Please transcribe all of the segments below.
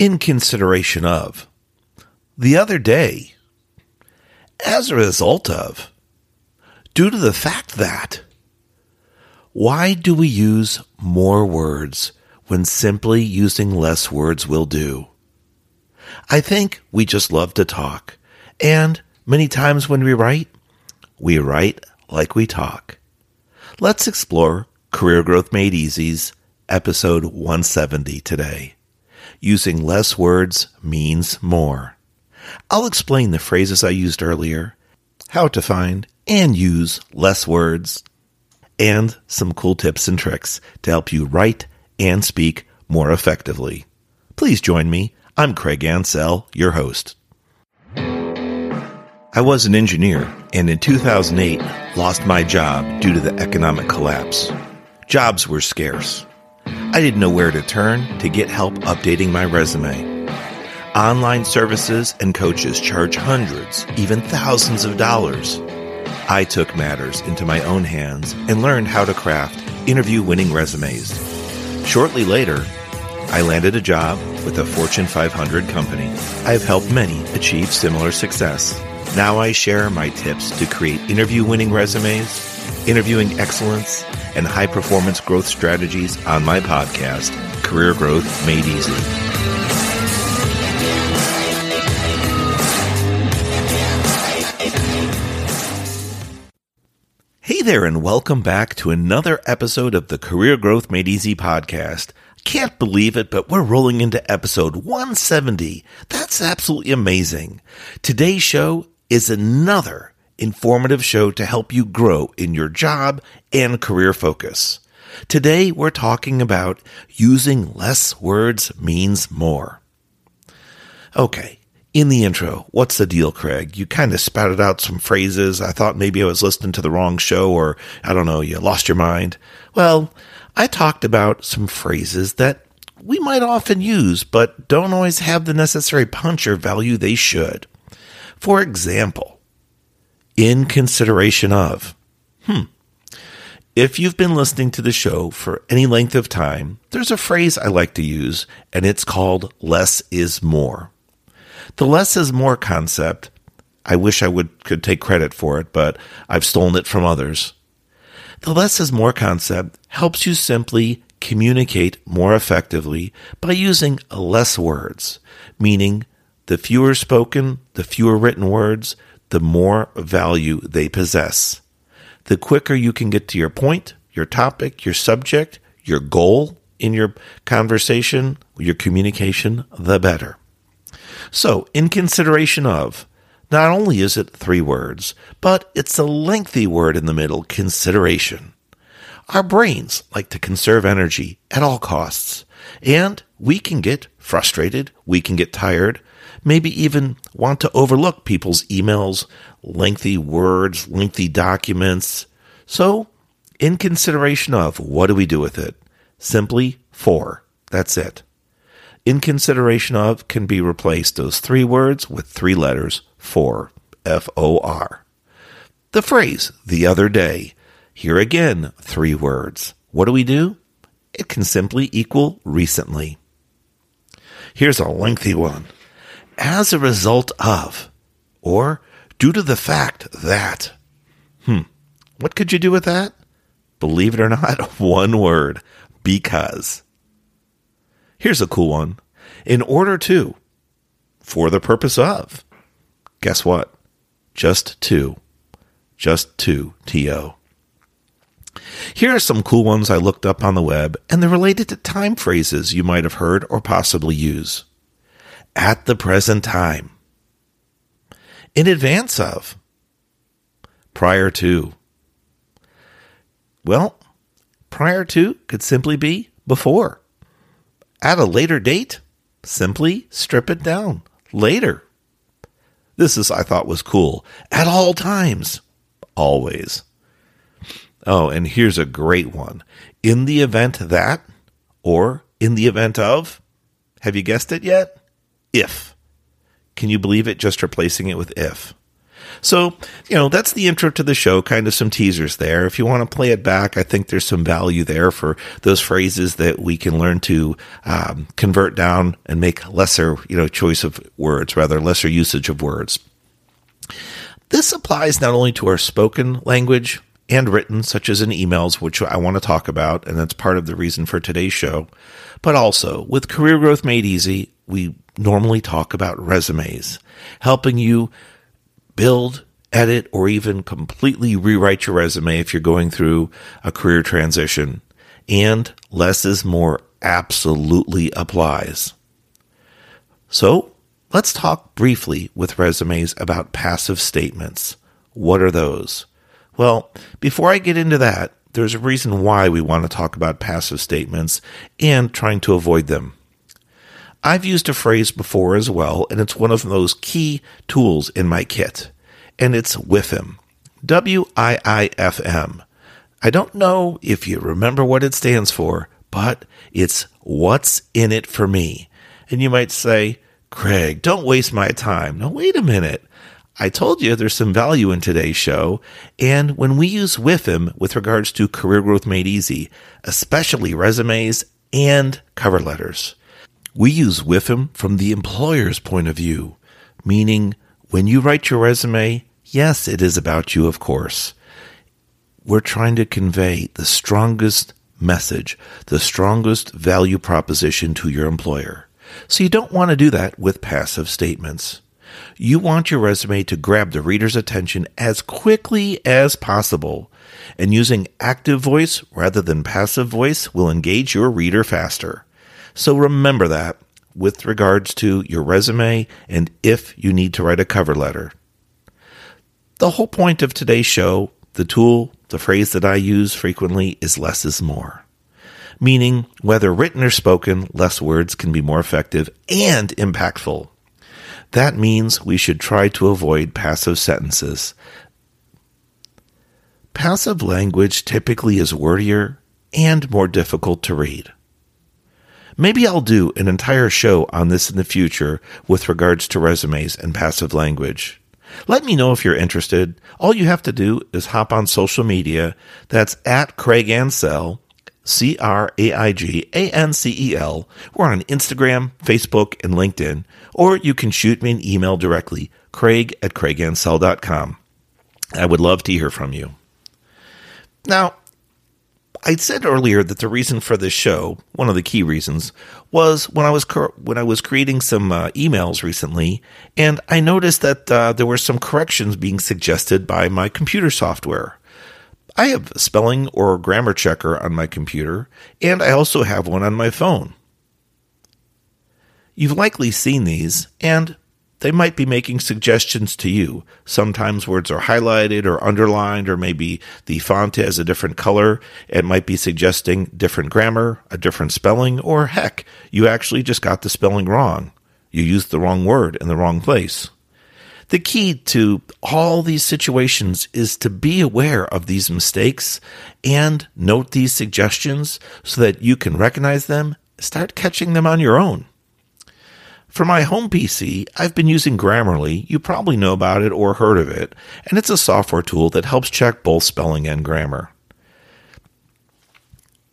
in consideration of, the other day, as a result of, due to the fact that, why do we use more words when simply using less words will do? I think we just love to talk, and many times when we write, we write like we talk. Let's explore Career Growth Made Easy's episode 170 today. Using less words means more. I'll explain the phrases I used earlier, how to find and use less words, and some cool tips and tricks to help you write and speak more effectively. Please join me. I'm Craig Ancel, your host. I was an engineer and in 2008 lost my job due to the economic collapse. Jobs were scarce. I didn't know where to turn to get help updating my resume. Online services and coaches charge hundreds, even thousands of dollars. I took matters into my own hands and learned how to craft interview winning resumes. Shortly later, I landed a job with a Fortune 500 company. I have helped many achieve similar success. Now I share my tips to create interview winning resumes, interviewing excellence, and high performance growth strategies on my podcast, Career Growth Made Easy. Hey there, and welcome back to another episode of the Career Growth Made Easy podcast. Can't believe it, but we're rolling into episode 170. That's absolutely amazing. Today's show is another informative show to help you grow in your job and career focus. Today, we're talking about using less words means more. Okay, in the intro, what's the deal, Craig? You kind of spouted out some phrases. I thought maybe I was listening to the wrong show or, I don't know, you lost your mind. Well, I talked about some phrases that we might often use, but don't always have the necessary punch or value they should. For example, in consideration of. Hmm. If you've been listening to the show for any length of time, there's a phrase I like to use, and it's called less is more. The less is more concept, I wish I would could take credit for it, but I've stolen it from others. The less is more concept helps you simply communicate more effectively by using less words, meaning the fewer spoken, the fewer written words, the more value they possess. The quicker you can get to your point, your topic, your subject, your goal in your conversation, your communication, the better. So, in consideration of, not only is it three words, but it's a lengthy word in the middle, consideration. Our brains like to conserve energy at all costs, and we can get frustrated, we can get tired, maybe even want to overlook people's emails, lengthy words, lengthy documents. So, in consideration of what do we do with it? Simply for. That's it. In consideration of can be replaced those three words with three letters for. F O R. The phrase the other day. Here again, three words. What do we do? It can simply equal recently. Here's a lengthy one as a result of, or due to the fact that. Hmm. What could you do with that? Believe it or not, one word because. Here's a cool one. In order to, for the purpose of. Guess what? Just two. Just two, T-O. Here are some cool ones I looked up on the web, and they're related to time phrases you might have heard or possibly use at the present time, in advance of, prior to. Well, prior to could simply be before. At a later date, simply strip it down later. This is, I thought, was cool. At all times, always. Oh, and here's a great one. In the event that, or in the event of, have you guessed it yet? if. Can you believe it? Just replacing it with if. So, you know, that's the intro to the show, kind of some teasers there. If you want to play it back, I think there's some value there for those phrases that we can learn to um, convert down and make lesser, you know, choice of words, rather lesser usage of words. This applies not only to our spoken language and written, such as in emails, which I want to talk about, and that's part of the reason for today's show, but also with Career Growth Made Easy, we normally talk about resumes, helping you build, edit, or even completely rewrite your resume if you're going through a career transition. And less is more absolutely applies. So let's talk briefly with resumes about passive statements. What are those? Well, before I get into that, there's a reason why we want to talk about passive statements and trying to avoid them. I've used a phrase before as well, and it's one of those key tools in my kit, and it's WIIFM. W I I F M. I don't know if you remember what it stands for, but it's what's in it for me. And you might say, Craig, don't waste my time. Now, wait a minute. I told you there's some value in today's show. And when we use WIIFM with regards to career growth made easy, especially resumes and cover letters, we use WIIFM from the employer's point of view, meaning when you write your resume, yes, it is about you, of course. We're trying to convey the strongest message, the strongest value proposition to your employer. So you don't want to do that with passive statements. You want your resume to grab the reader's attention as quickly as possible, and using active voice rather than passive voice will engage your reader faster. So remember that with regards to your resume and if you need to write a cover letter. The whole point of today's show, the tool, the phrase that I use frequently is less is more. Meaning, whether written or spoken, less words can be more effective and impactful. That means we should try to avoid passive sentences. Passive language typically is wordier and more difficult to read. Maybe I'll do an entire show on this in the future with regards to resumes and passive language. Let me know if you're interested. All you have to do is hop on social media. That's at Craig Ancel, C R A I G A N C E L. We're on Instagram, Facebook, and LinkedIn. Or you can shoot me an email directly, craig at craigancel.com. I would love to hear from you. Now, I said earlier that the reason for this show, one of the key reasons, was when I was when I was creating some uh, emails recently, and I noticed that uh, there were some corrections being suggested by my computer software. I have a spelling or grammar checker on my computer, and I also have one on my phone. You've likely seen these, and they might be making suggestions to you. Sometimes words are highlighted or underlined, or maybe the font has a different color. It might be suggesting different grammar, a different spelling, or heck, you actually just got the spelling wrong. You used the wrong word in the wrong place. The key to all these situations is to be aware of these mistakes and note these suggestions so that you can recognize them, start catching them on your own. For my home PC, I've been using Grammarly. You probably know about it or heard of it, and it's a software tool that helps check both spelling and grammar.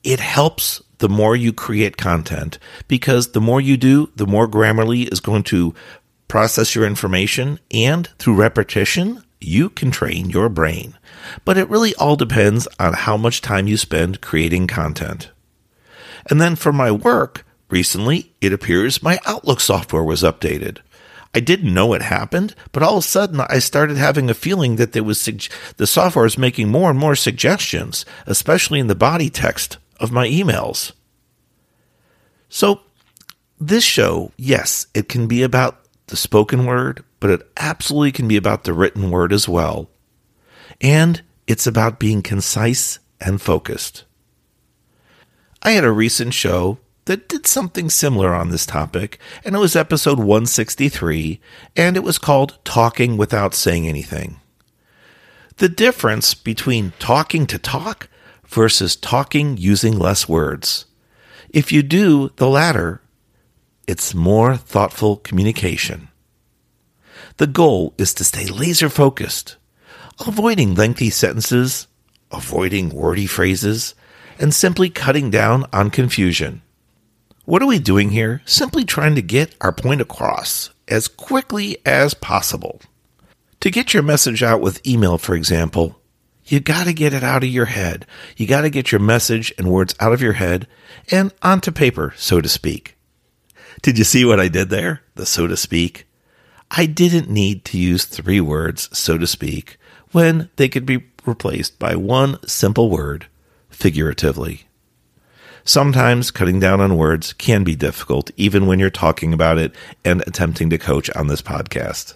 It helps the more you create content because the more you do, the more Grammarly is going to process your information, and through repetition, you can train your brain. But it really all depends on how much time you spend creating content. And then for my work, Recently, it appears my Outlook software was updated. I didn't know it happened, but all of a sudden I started having a feeling that there was sug- the software is making more and more suggestions, especially in the body text of my emails. So, this show, yes, it can be about the spoken word, but it absolutely can be about the written word as well. And it's about being concise and focused. I had a recent show that did something similar on this topic, and it was episode 163, and it was called Talking Without Saying Anything. The difference between talking to talk versus talking using less words. If you do the latter, it's more thoughtful communication. The goal is to stay laser focused, avoiding lengthy sentences, avoiding wordy phrases, and simply cutting down on confusion. What are we doing here? Simply trying to get our point across as quickly as possible. To get your message out with email, for example, you got to get it out of your head. You got to get your message and words out of your head and onto paper, so to speak. Did you see what I did there? The so to speak. I didn't need to use three words, so to speak, when they could be replaced by one simple word, figuratively. Sometimes cutting down on words can be difficult, even when you're talking about it and attempting to coach on this podcast.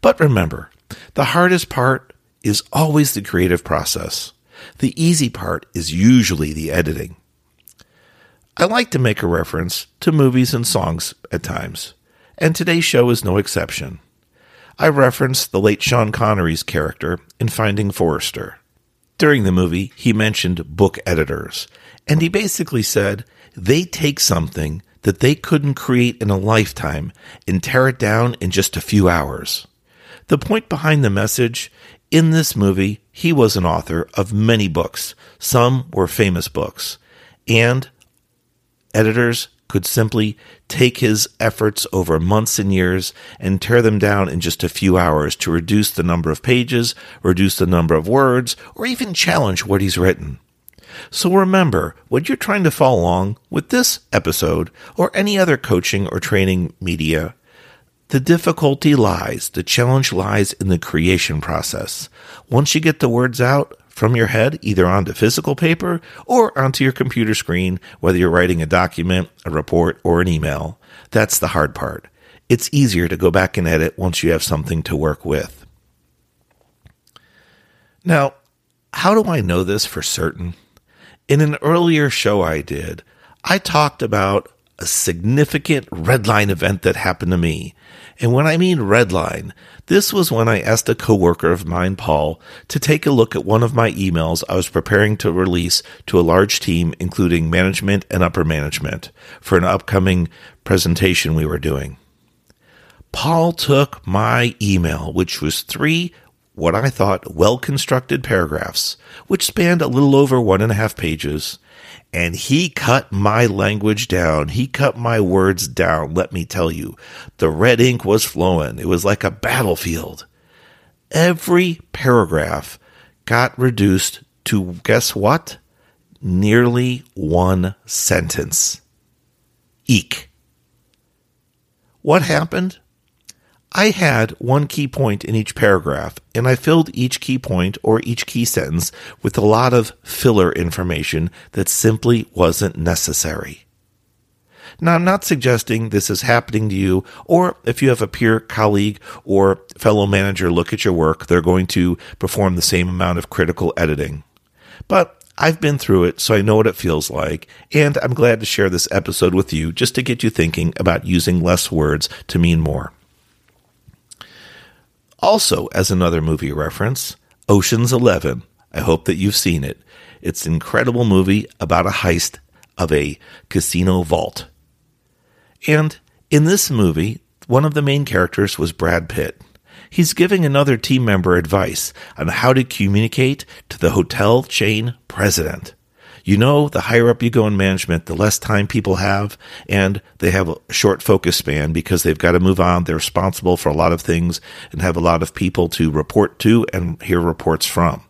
But remember, the hardest part is always the creative process. The easy part is usually the editing. I like to make a reference to movies and songs at times, and today's show is no exception. I reference the late Sean Connery's character in Finding Forrester. During the movie, he mentioned book editors, and he basically said they take something that they couldn't create in a lifetime and tear it down in just a few hours. The point behind the message in this movie, he was an author of many books. Some were famous books. And editors could simply take his efforts over months and years and tear them down in just a few hours to reduce the number of pages, reduce the number of words, or even challenge what he's written. So remember, when you're trying to follow along with this episode or any other coaching or training media, the difficulty lies, the challenge lies in the creation process. Once you get the words out from your head, either onto physical paper or onto your computer screen, whether you're writing a document, a report, or an email, that's the hard part. It's easier to go back and edit once you have something to work with. Now, how do I know this for certain? In an earlier show I did, I talked about a significant red line event that happened to me. And when I mean red line, this was when I asked a coworker of mine, Paul, to take a look at one of my emails I was preparing to release to a large team, including management and upper management, for an upcoming presentation we were doing. Paul took my email, which was three what I thought well constructed paragraphs, which spanned a little over one and a half pages, and he cut my language down. He cut my words down. Let me tell you, the red ink was flowing. It was like a battlefield. Every paragraph got reduced to guess what? Nearly one sentence. Eek. What happened? I had one key point in each paragraph, and I filled each key point or each key sentence with a lot of filler information that simply wasn't necessary. Now, I'm not suggesting this is happening to you, or if you have a peer colleague or fellow manager look at your work, they're going to perform the same amount of critical editing. But I've been through it, so I know what it feels like, and I'm glad to share this episode with you just to get you thinking about using less words to mean more. Also, as another movie reference, Ocean's Eleven. I hope that you've seen it. It's an incredible movie about a heist of a casino vault. And in this movie, one of the main characters was Brad Pitt. He's giving another team member advice on how to communicate to the hotel chain president. You know, the higher up you go in management, the less time people have, and they have a short focus span because they've got to move on. They're responsible for a lot of things and have a lot of people to report to and hear reports from.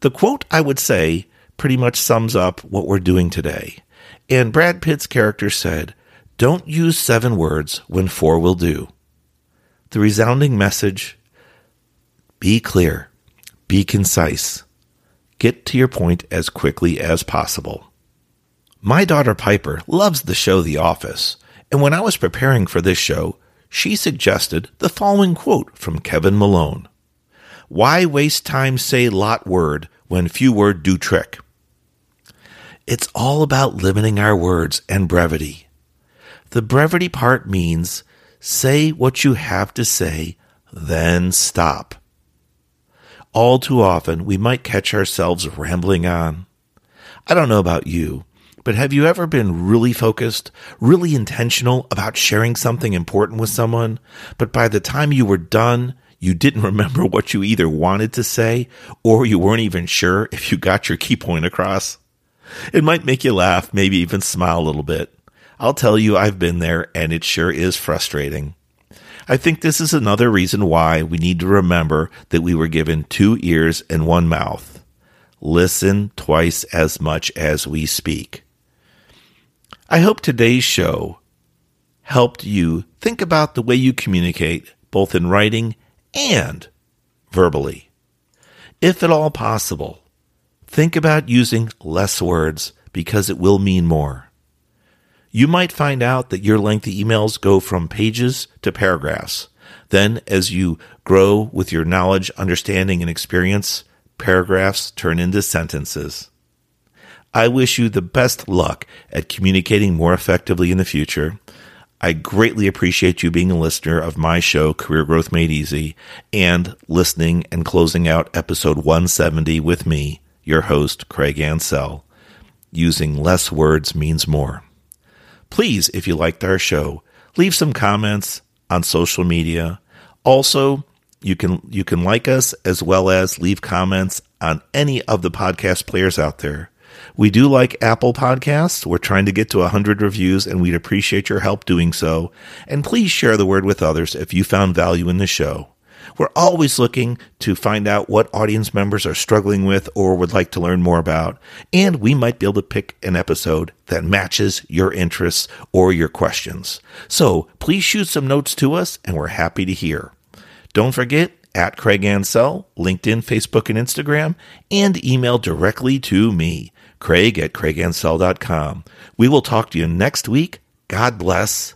The quote, I would say, pretty much sums up what we're doing today. And Brad Pitt's character said, Don't use seven words when four will do. The resounding message be clear, be concise Get to your point as quickly as possible. My daughter Piper loves the show The Office, and when I was preparing for this show, she suggested the following quote from Kevin Malone Why waste time say lot word when few word do trick? It's all about limiting our words and brevity. The brevity part means say what you have to say, then stop all too often we might catch ourselves rambling on. I don't know about you, But have you ever been really focused, really intentional about sharing something important with someone, but by the time you were done, you didn't remember what you either wanted to say or you weren't even sure if you got your key point across? It might make you laugh, maybe even smile a little bit. I'll tell you, I've been there and it sure is frustrating. I think this is another reason why we need to remember that we were given two ears and one mouth. Listen twice as much as we speak. I hope today's show helped you think about the way you communicate, both in writing and verbally. If at all possible, think about using less words because it will mean more you might find out that your lengthy emails go from pages to paragraphs. Then, as you grow with your knowledge, understanding, and experience, paragraphs turn into sentences. I wish you the best luck at communicating more effectively in the future. I greatly appreciate you being a listener of my show, Career Growth Made Easy, and listening and closing out episode 170 with me, your host, Craig Ancel. Using less words means more. Please, if you liked our show, leave some comments on social media. Also, you can you can like us as well as leave comments on any of the podcast players out there. We do like Apple Podcasts. We're trying to get to 100 reviews and we'd appreciate your help doing so. And please share the word with others if you found value in the show. We're always looking to find out what audience members are struggling with or would like to learn more about, and we might be able to pick an episode that matches your interests or your questions. So please shoot some notes to us, and we're happy to hear. Don't forget, at Craig Ancel, LinkedIn, Facebook, and Instagram, and email directly to me, craig at craigancel.com. We will talk to you next week. God bless